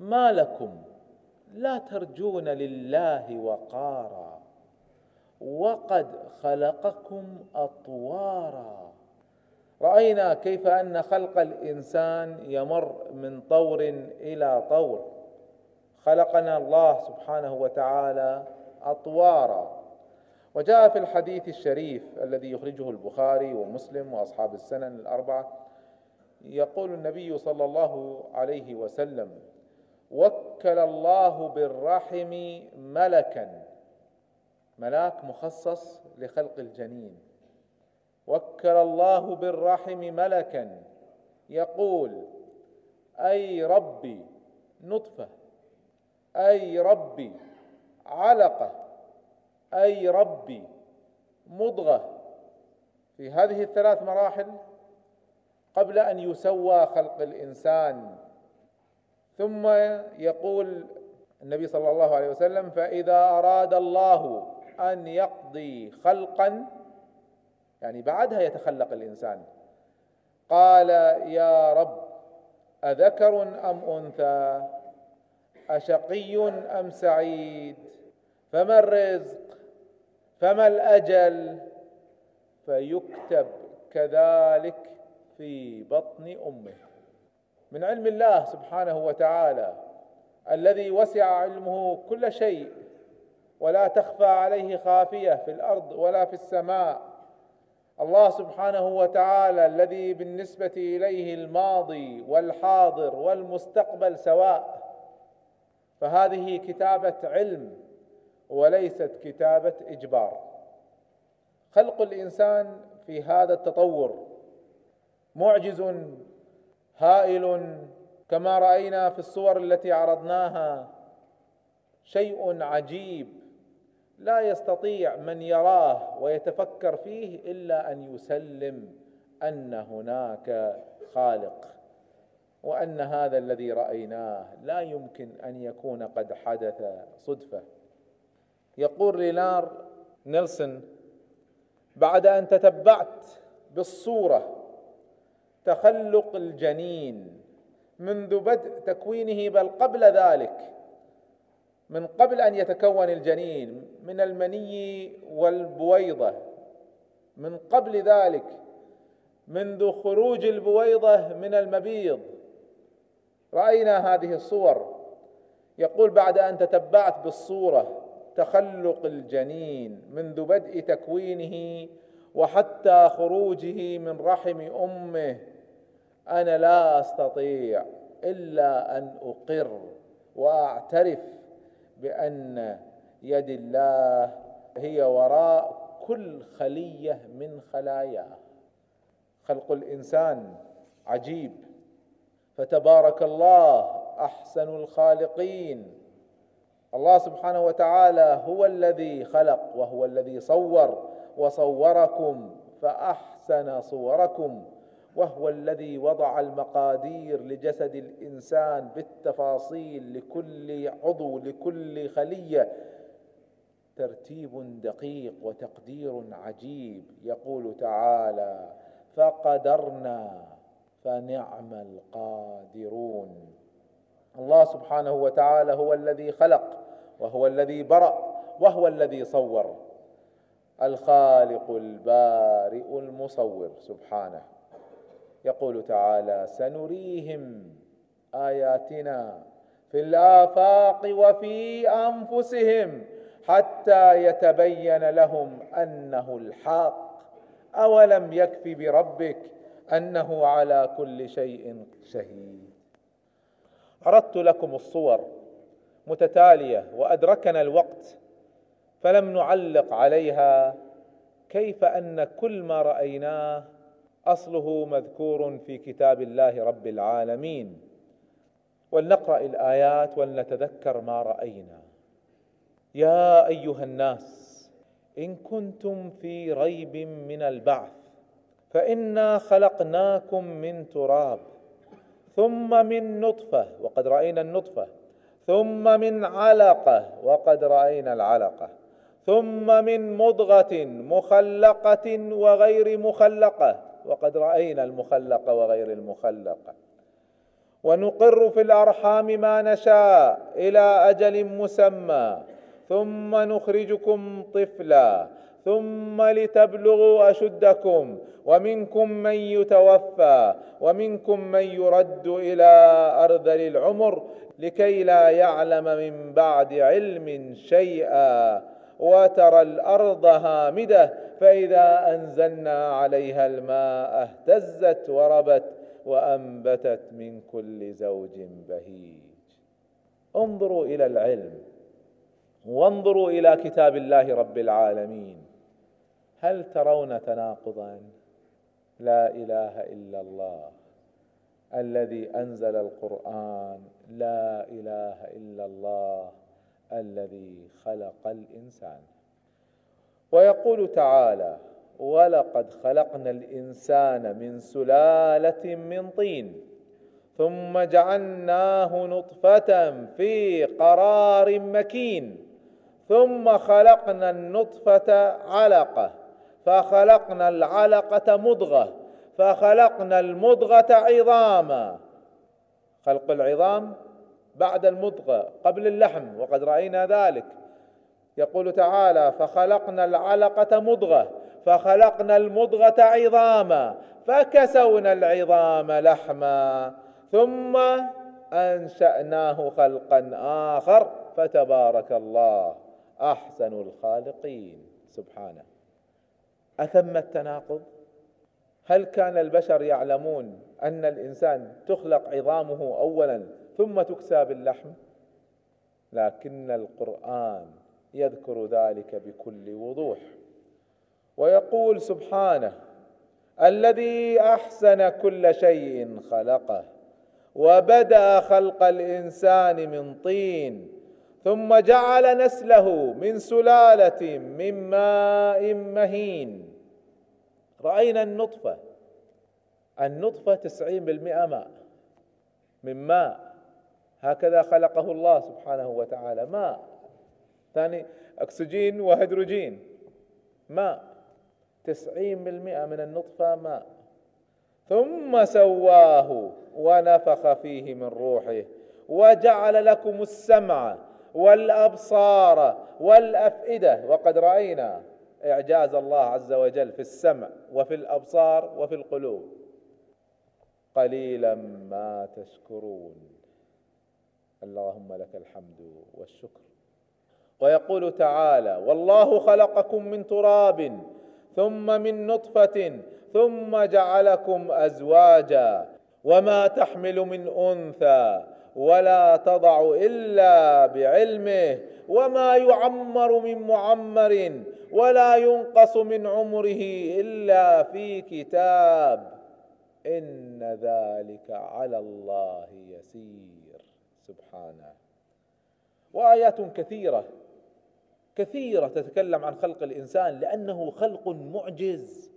ما لكم؟ لا ترجون لله وقارا. وقد خلقكم أطوارا. رأينا كيف أن خلق الإنسان يمر من طور إلى طور. خلقنا الله سبحانه وتعالى أطوارا. وجاء في الحديث الشريف الذي يخرجه البخاري ومسلم وأصحاب السنن الأربعة. يقول النبي صلى الله عليه وسلم وكل الله بالرحم ملكا. ملاك مخصص لخلق الجنين. وكل الله بالرحم ملكا. يقول أي ربي نطفة. أي ربي علقة. أي ربي مضغة. في هذه الثلاث مراحل قبل أن يسوى خلق الإنسان ثم يقول النبي صلى الله عليه وسلم فإذا أراد الله أن يقضي خلقا يعني بعدها يتخلق الإنسان. قال يا رب أذكر أم أنثى؟ أشقي أم سعيد؟ فما الرزق؟ فما الأجل؟ فيكتب كذلك في بطن أمه. من علم الله سبحانه وتعالى الذي وسع علمه كل شيء ولا تخفى عليه خافية في الأرض ولا في السماء. الله سبحانه وتعالى الذي بالنسبة إليه الماضي والحاضر والمستقبل سواء. فهذه كتابة علم وليست كتابة إجبار. خلق الإنسان في هذا التطور معجز هائل كما رأينا في الصور التي عرضناها. شيء عجيب. لا يستطيع من يراه ويتفكر فيه إلا أن يسلم أن هناك خالق وأن هذا الذي رأيناه لا يمكن أن يكون قد حدث صدفة. يقول رينار نيلسون بعد أن تتبعت بالصورة تخلق الجنين منذ بدء تكوينه بل قبل ذلك من قبل أن يتكون الجنين من المني والبويضة. من قبل ذلك منذ خروج البويضة من المبيض. رأينا هذه الصور. يقول بعد أن تتبعت بالصورة تخلق الجنين منذ بدء تكوينه وحتى خروجه من رحم أمه أنا لا أستطيع إلا أن أقر وأعترف بأن يد الله هي وراء كل خلية من خلاياه. خلق الإنسان عجيب. فتبارك الله أحسن الخالقين. الله سبحانه وتعالى هو الذي خلق وهو الذي صور. وصوركم فأحسن صوركم وهو الذي وضع المقادير لجسد الإنسان بالتفاصيل لكل عضو لكل خلية. ترتيب دقيق وتقدير عجيب. يقول تعالى فقدرنا فنعم القادرون الله سبحانه وتعالى هو الذي خلق وهو الذي برأ وهو الذي صور. الخالق البارئ المصور سبحانه. يقول تعالى سنريهم آياتنا في الآفاق وفي أنفسهم حتى يتبين لهم أنه الحق. أولم يكف بربك أنه على كل شيء شهيد. عرضت لكم الصور متتالية وأدركنا الوقت فلم نعلق عليها. كيف أن كل ما رأيناه أصله مذكور في كتاب الله رب العالمين. ولنقرأ الآيات ولنتذكر ما رأينا. يا أيها الناس إن كنتم في ريب من البعث فإنا خلقناكم من تراب ثم من نطفة وقد رأينا النطفة ثم من علقة وقد رأينا العلقة. ثم من مضغة مخلقة وغير مخلقة. وقد رأينا المخلقه وغير المخلقه ونقر في الأرحام ما نشاء إلى أجل مسمى. ثم نخرجكم طفلا. ثم لتبلغوا أشدكم. ومنكم من يتوفى. ومنكم من يرد إلى أرذل العمر. لكي لا يعلم من بعد علم شيئا. وترى الأرض هامدة فإذا أنزلنا عليها الماء اهتزت وربت وأنبتت من كل زوج بهيج. انظروا إلى العلم. وانظروا إلى كتاب الله رب العالمين. هل ترون تناقضا؟ لا إله إلا الله الذي أنزل القرآن. لا إله إلا الله الذي خلق الإنسان. ويقول تعالى ولقد خلقنا الإنسان من سلالة من طين ثم جعلناه نطفة في قرار مكين ثم خلقنا النطفة علقة فخلقنا العلقة مضغة فخلقنا المضغة عظاما. خلق العظام بعد المضغه قبل اللحم وقد رأينا ذلك. يقول تعالى فخلقنا العلقة مضغة فخلقنا المضغة عظاما فكسونا العظام لحما ثم أنشأناه خلقا آخر فتبارك الله أحسن الخالقين. سبحانه. أثم التناقض؟ هل كان البشر يعلمون أن الإنسان تخلق عظامه اولا ثم تكسى باللحم. لكن القرآن يذكر ذلك بكل وضوح. ويقول سبحانه الذي أحسن كل شيء خلقه وبدأ خلق الإنسان من طين ثم جعل نسله من سلالة من ماء مهين. رأينا النطفة. النطفة تسعين بالمئة ماء. من ماء. هكذا خلقه الله سبحانه وتعالى. ماء ثاني أكسجين وهيدروجين. ماء تسعين بالمئة من النطفة ماء ثم سواه ونفخ فيه من روحه وجعل لكم السمع والأبصار والأفئدة. وقد رأينا إعجاز الله عز وجل في السمع وفي الأبصار وفي القلوب. قليلا ما تشكرون. اللهم لك الحمد والشكر. ويقول تعالى والله خلقكم من تراب ثم من نطفة ثم جعلكم أزواجا وما تحمل من أنثى ولا تضع إلا بعلمه وما يعمر من معمر ولا ينقص من عمره إلا في كتاب. إن ذلك على الله يسير. سبحانه. وآيات كثيرة كثيرة تتكلم عن خلق الإنسان لأنه خلق معجز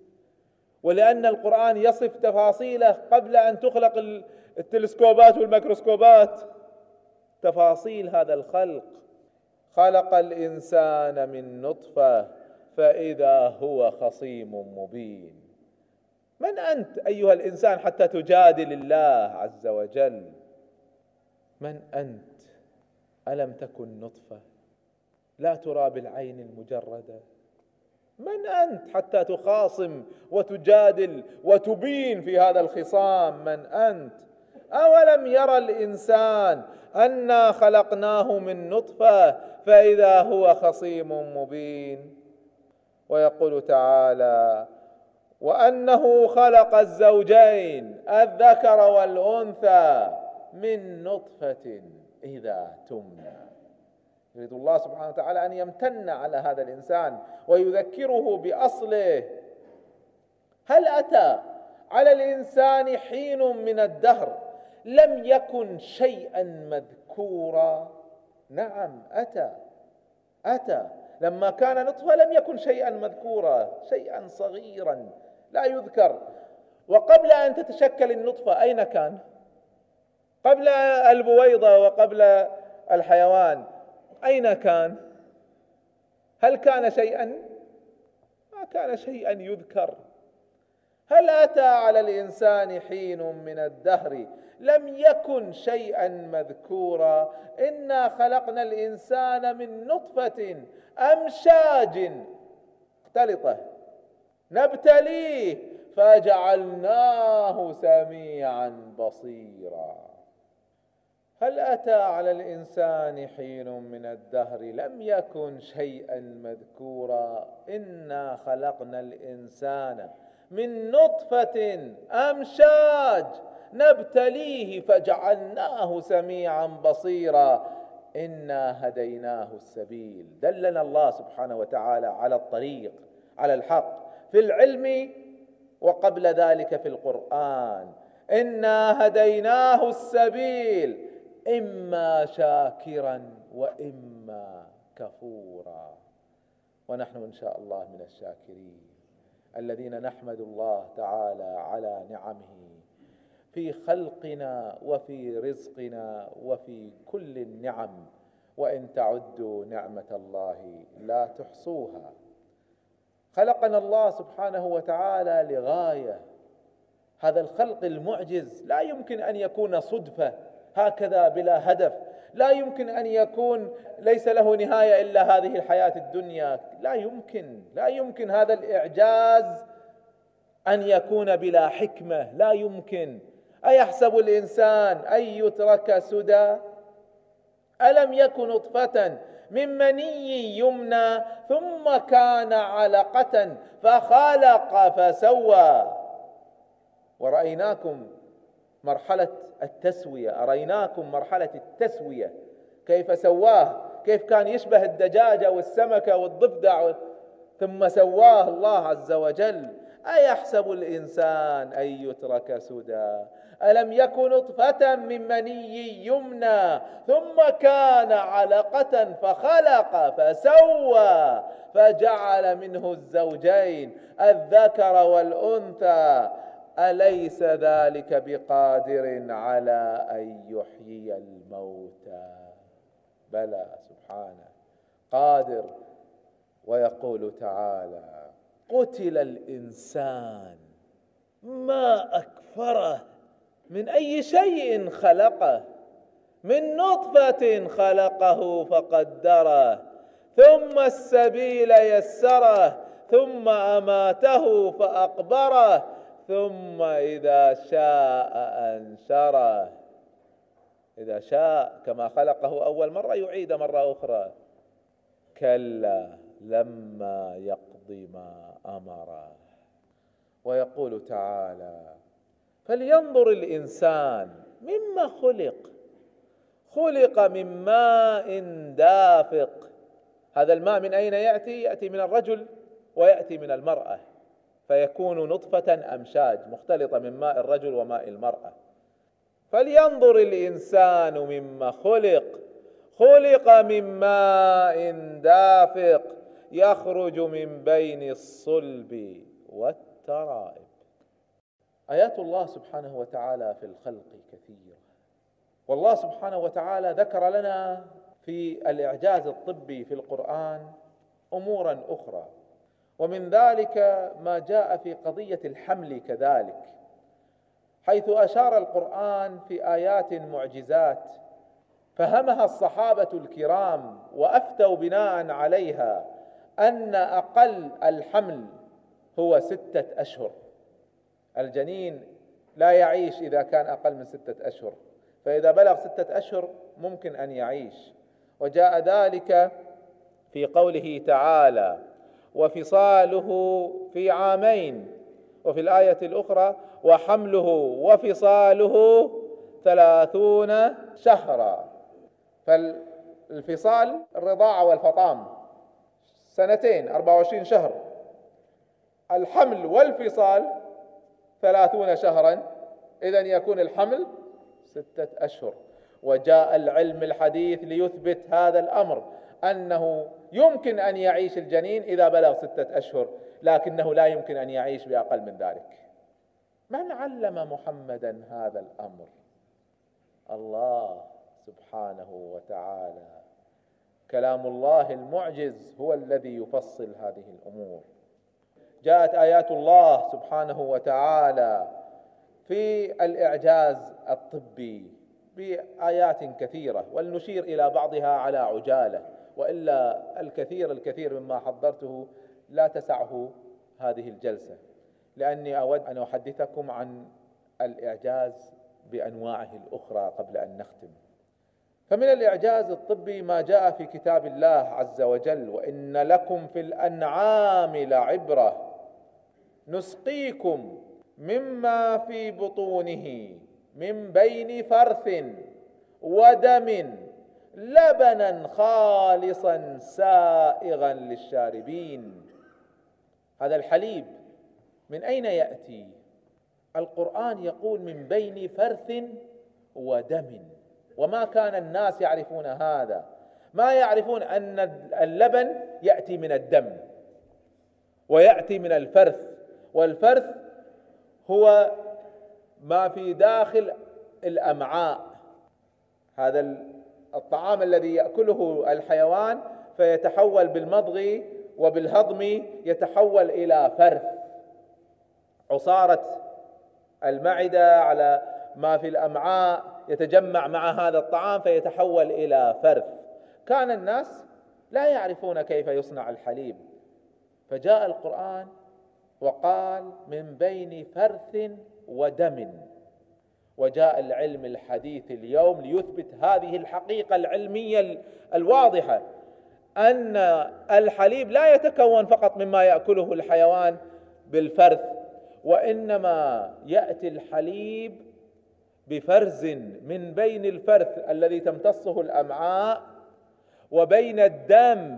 ولأن القرآن يصف تفاصيله قبل أن تخلق التلسكوبات والميكروسكوبات. تفاصيل هذا الخلق. خلق الإنسان من نطفة فإذا هو خصيم مبين. من أنت أيها الإنسان حتى تجادل الله عز وجل؟ من أنت؟ ألم تكن نطفة؟ لا ترى بالعين المجردة. من أنت حتى تخاصم وتجادل وتبين في هذا الخصام؟ من أنت؟ أولم يرى الإنسان أنا خلقناه من نطفة فإذا هو خصيم مبين؟ ويقول تعالى وأنه خلق الزوجين الذكر والأنثى. من نطفة إذا تمنى. يريد الله سبحانه وتعالى أن يمتن على هذا الإنسان ويذكره بأصله. هل أتى على الإنسان حين من الدهر لم يكن شيئا مذكورا؟ نعم أتى. أتى. لما كان نطفة لم يكن شيئا مذكورا شيئا صغيرا لا يذكر. وقبل أن تتشكل النطفة أين كان؟ قبل البويضة وقبل الحيوان أين كان؟ هل كان شيئا؟ ما كان شيئا يذكر. هل أتى على الإنسان حين من الدهر؟ لم يكن شيئا مذكورا. إنا خلقنا الإنسان من نطفة أمشاج مختلطة. نبتليه فجعلناه سميعا بصيرا. هل أتى على الإنسان حين من الدهر لم يكن شيئا مذكورا؟ إنا خلقنا الإنسان من نطفة أمشاج نبتليه فجعلناه سميعا بصيرا. إنا هديناه السبيل. دلنا الله سبحانه وتعالى على الطريق على الحق في العلم وقبل ذلك في القرآن. إنا هديناه السبيل. إما شاكرا وإما كفورا. ونحن إن شاء الله من الشاكرين. الذين نحمد الله تعالى على نعمه في خلقنا وفي رزقنا وفي كل النعم. وإن تعدوا نعمة الله لا تحصوها. خلقنا الله سبحانه وتعالى لغاية هذا الخلق المعجز. لا يمكن أن يكون صدفة. هكذا بلا هدف. لا يمكن أن يكون ليس له نهاية إلا هذه الحياة الدنيا. لا يمكن لا يمكن هذا الإعجاز أن يكون بلا حكمة. لا يمكن. أيحسب الإنسان أن يترك سدى؟ ألم يكن نطفة من مني يمنى ثم كان علقة فخلق فسوى. ورأيناكم مرحلة التسوية. أريناكم مرحلة التسوية. كيف سواه؟ كيف كان يشبه الدجاجة والسمكة والضفدع ثم سواه الله عز وجل؟ أيحسب الإنسان أن يترك سدى؟ ألم يكن نطفة من مني يمنى ثم كان علقة فخلق فسوى فجعل منه الزوجين الذكر والأنثى. أليس ذلك بقادر على أن يحيي الموتى؟ بلى سبحانه. قادر. ويقول تعالى قتل الإنسان ما أكفره من أي شيء خلقه من نطفة خلقه فقدره ثم السبيل يسره ثم أماته فأقبره ثم إذا شاء أنشره. إذا شاء كما خلقه أول مرة يعيد مرة أخرى. كلا لما يقض ما أمره. ويقول تعالى فلينظر الإنسان مما خلق. خلق من ماء دافق. هذا الماء من أين يأتي؟ يأتي من الرجل ويأتي من المرأة. فيكون نطفة أمشاج مختلطة من ماء الرجل وماء المرأة. فلينظر الإنسان مما خلق خلق من ماء دافق يخرج من بين الصلب والترائب. آيات الله سبحانه وتعالى في الخلق كثيرة. والله سبحانه وتعالى ذكر لنا في الإعجاز الطبي في القرآن أمورا أخرى. ومن ذلك ما جاء في قضية الحمل كذلك حيث أشار القرآن في آيات معجزات فهمها الصحابة الكرام وأفتوا بناء عليها أن أقل الحمل هو ستة أشهر. الجنين لا يعيش إذا كان أقل من ستة أشهر فإذا بلغ ستة أشهر ممكن أن يعيش. وجاء ذلك في قوله تعالى وفصاله في عامين وفي الآية الأخرى وحمله وفصاله ثلاثون شهرا. فالفصال الرضاعة والفطام سنتين أربعة وعشرين شهر. الحمل والفصال ثلاثون شهرا. إذا يكون الحمل ستة أشهر. وجاء العلم الحديث ليثبت هذا الأمر. أنه يمكن أن يعيش الجنين إذا بلغ ستة أشهر لكنه لا يمكن أن يعيش بأقل من ذلك. من علم محمدا هذا الأمر؟ الله سبحانه وتعالى. كلام الله المعجز هو الذي يفصل هذه الأمور. جاءت آيات الله سبحانه وتعالى في الإعجاز الطبي بآيات كثيرة ولنشير إلى بعضها على عجالة. وإلا الكثير الكثير مما حضرته لا تسعه هذه الجلسة. لأني أود أن أحدثكم عن الإعجاز بأنواعه الأخرى قبل أن نختم. فمن الإعجاز الطبي ما جاء في كتاب الله عز وجل وإن لكم في الأنعام لعبرة. نسقيكم مما في بطونه من بين فرث ودم. لبنا خالصا سائغا للشاربين. هذا الحليب من أين يأتي؟ القرآن يقول من بين فرث ودم. وما كان الناس يعرفون هذا. ما يعرفون أن اللبن يأتي من الدم ويأتي من الفرث. والفرث هو ما في داخل الأمعاء. هذا الطعام الذي يأكله الحيوان فيتحول بالمضغ وبالهضم يتحول إلى فرث. عصارة المعدة على ما في الأمعاء يتجمع مع هذا الطعام فيتحول إلى فرث. كان الناس لا يعرفون كيف يصنع الحليب. فجاء القرآن وقال من بين فرث ودم. وجاء العلم الحديث اليوم ليثبت هذه الحقيقة العلمية الواضحة أن الحليب لا يتكون فقط مما يأكله الحيوان بالفرث وإنما يأتي الحليب بفرز من بين الفرث الذي تمتصه الأمعاء وبين الدم.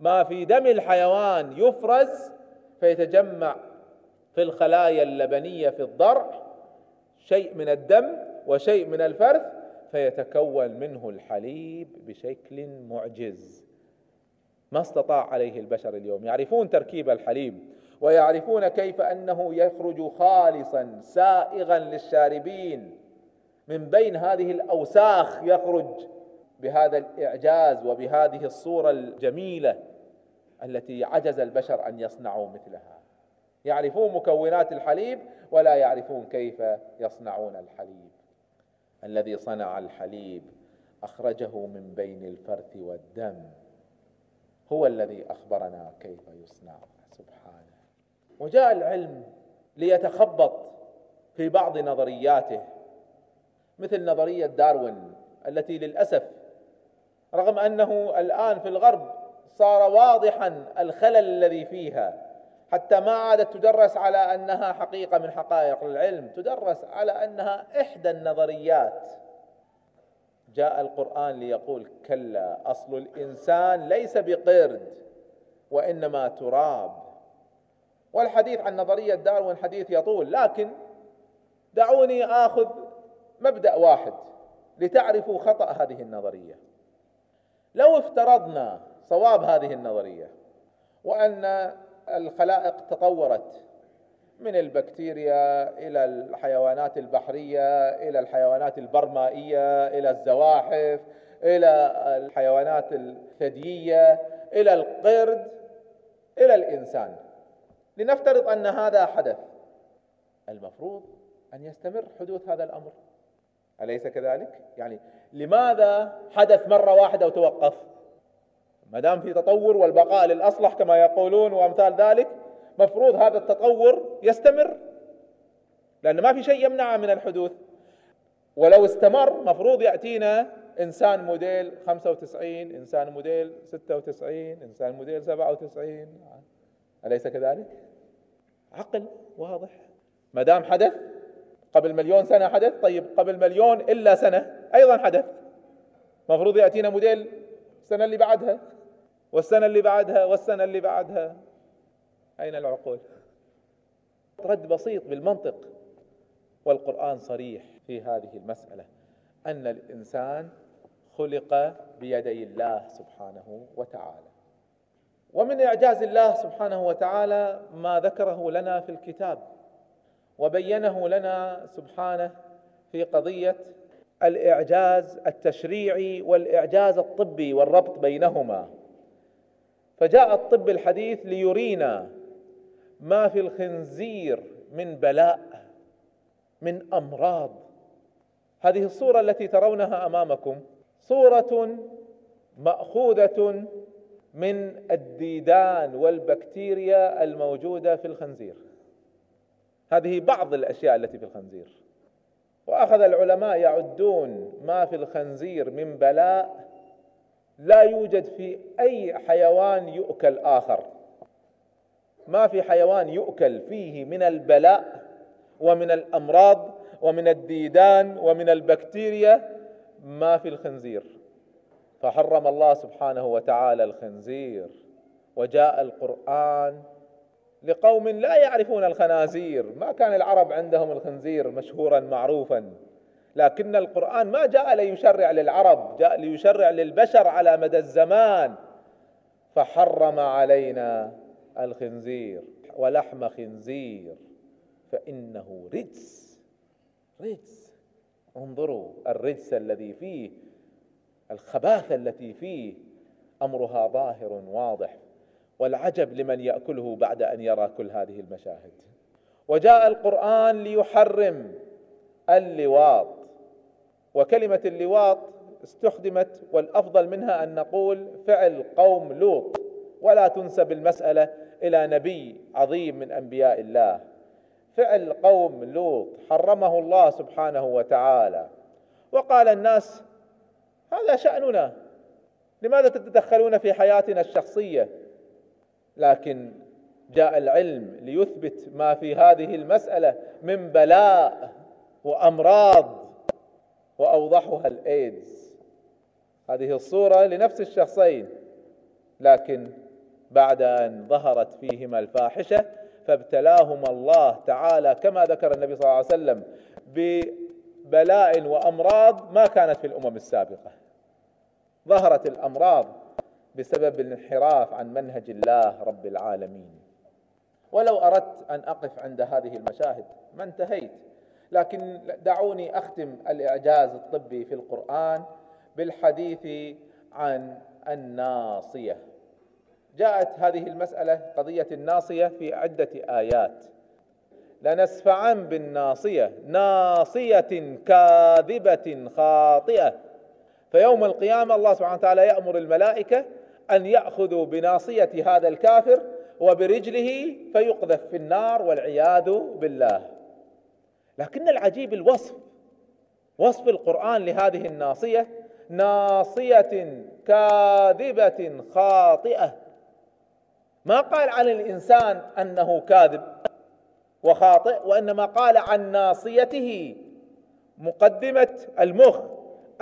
ما في دم الحيوان يفرز فيتجمع في الخلايا اللبنية في الضرع شيء من الدم وشيء من الفرث فيتكون منه الحليب بشكل معجز. ما استطاع عليه البشر اليوم. يعرفون تركيب الحليب ويعرفون كيف أنه يخرج خالصا سائغا للشاربين. من بين هذه الأوساخ يخرج بهذا الإعجاز وبهذه الصورة الجميلة التي عجز البشر أن يصنعوا مثلها. يعرفون مكونات الحليب ولا يعرفون كيف يصنعون الحليب. الذي صنع الحليب أخرجه من بين الفرث والدم. هو الذي أخبرنا كيف يصنع. سبحانه. وجاء العلم ليتخبط في بعض نظرياته مثل نظرية داروين التي للأسف رغم أنه الآن في الغرب صار واضحا الخلل الذي فيها. حتى ما عادت تدرس على أنها حقيقة من حقائق العلم تدرس على أنها إحدى النظريات. جاء القرآن ليقول كلا أصل الإنسان ليس بقرد وإنما تراب. والحديث عن نظرية داروين حديث يطول لكن دعوني آخذ مبدأ واحد لتعرفوا خطأ هذه النظرية. لو افترضنا صواب هذه النظرية وأن الخلائق تطورت من البكتيريا إلى الحيوانات البحرية إلى الحيوانات البرمائية إلى الزواحف إلى الحيوانات الثديية إلى القرد إلى الإنسان. لنفترض أن هذا حدث المفروض أن يستمر حدوث هذا الأمر. أليس كذلك؟ يعني لماذا حدث مرة واحدة وتوقف؟ ما دام في تطور والبقاء للأصلح كما يقولون وأمثال ذلك مفروض هذا التطور يستمر لأن ما في شيء يمنعه من الحدوث. ولو استمر مفروض يأتينا إنسان موديل 95 إنسان موديل 96 إنسان موديل 97 أليس كذلك؟ عقل واضح. ما دام حدث قبل مليون سنة حدث طيب قبل مليون إلا سنة أيضا حدث. مفروض يأتينا موديل السنة اللي بعدها. والسنة اللي بعدها والسنة اللي بعدها. أين العقول؟ رد بسيط بالمنطق. والقرآن صريح في هذه المسألة. أن الإنسان خلق بيدي الله سبحانه وتعالى. ومن إعجاز الله سبحانه وتعالى ما ذكره لنا في الكتاب. وبينه لنا سبحانه في قضية الإعجاز التشريعي والإعجاز الطبي والربط بينهما. فجاء الطب الحديث ليرينا ما في الخنزير من بلاء من أمراض. هذه الصورة التي ترونها أمامكم صورة مأخوذة من الديدان والبكتيريا الموجودة في الخنزير. هذه بعض الأشياء التي في الخنزير. وأخذ العلماء يعدون ما في الخنزير من بلاء لا يوجد في أي حيوان يؤكل آخر. ما في حيوان يؤكل فيه من البلاء ومن الأمراض ومن الديدان ومن البكتيريا ما في الخنزير. فحرم الله سبحانه وتعالى الخنزير. وجاء القرآن لقوم لا يعرفون الخنازير. ما كان العرب عندهم الخنزير مشهورا معروفا. لكن القرآن ما جاء ليشرع للعرب جاء ليشرع للبشر على مدى الزمان. فحرم علينا الخنزير ولحم خنزير فإنه رجس. رجس. انظروا الرجس الذي فيه الخباثة التي فيه أمرها ظاهر واضح. والعجب لمن يأكله بعد أن يرى كل هذه المشاهد. وجاء القرآن ليحرم اللواط. وكلمة اللواط استخدمت والأفضل منها أن نقول فعل قوم لوط. ولا تنسب المسألة إلى نبي عظيم من أنبياء الله. فعل قوم لوط حرمه الله سبحانه وتعالى. وقال الناس هذا شأننا. لماذا تتدخلون في حياتنا الشخصية؟ لكن جاء العلم ليثبت ما في هذه المسألة من بلاء وأمراض. وأوضحها الإيدز. هذه الصورة لنفس الشخصين لكن بعد أن ظهرت فيهما الفاحشة فابتلاهما الله تعالى كما ذكر النبي صلى الله عليه وسلم ببلاء وأمراض ما كانت في الأمم السابقة. ظهرت الأمراض بسبب الانحراف عن منهج الله رب العالمين. ولو أردت أن أقف عند هذه المشاهد ما انتهيت. لكن دعوني أختم الإعجاز الطبي في القرآن بالحديث عن الناصية. جاءت هذه المسألة قضية الناصية في عدة آيات. لنسفعا بالناصية ناصية كاذبة خاطئة. فيوم القيامة الله سبحانه وتعالى يأمر الملائكة أن يأخذوا بناصية هذا الكافر وبرجله فيقذف في النار والعياذ بالله. لكن العجيب الوصف وصف القرآن لهذه الناصية ناصية كاذبة خاطئة. ما قال عن الإنسان أنه كاذب وخاطئ وإنما قال عن ناصيته مقدمة المخ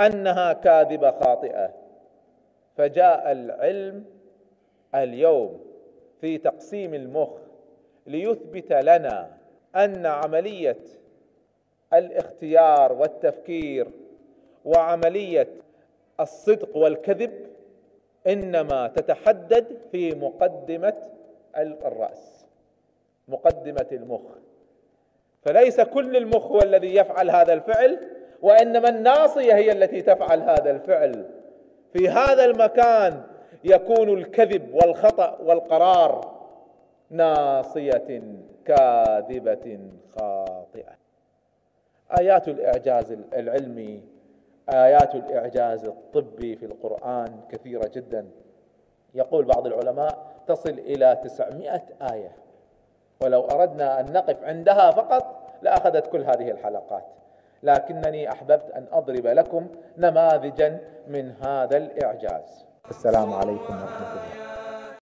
أنها كاذبة خاطئة. فجاء العلم اليوم في تقسيم المخ ليثبت لنا أن عملية الاختيار والتفكير وعملية الصدق والكذب إنما تتحدد في مقدمة الرأس مقدمة المخ. فليس كل المخ هو الذي يفعل هذا الفعل وإنما الناصية هي التي تفعل هذا الفعل. في هذا المكان يكون الكذب والخطأ والقرار ناصية كاذبة خاطئة. آيات الإعجاز العلمي آيات الإعجاز الطبي في القرآن كثيرة جدا. يقول بعض العلماء تصل إلى تسعمائة آية. ولو أردنا أن نقف عندها فقط لأخذت كل هذه الحلقات. لكنني أحببت أن أضرب لكم نماذجا من هذا الإعجاز. السلام عليكم ورحمة الله.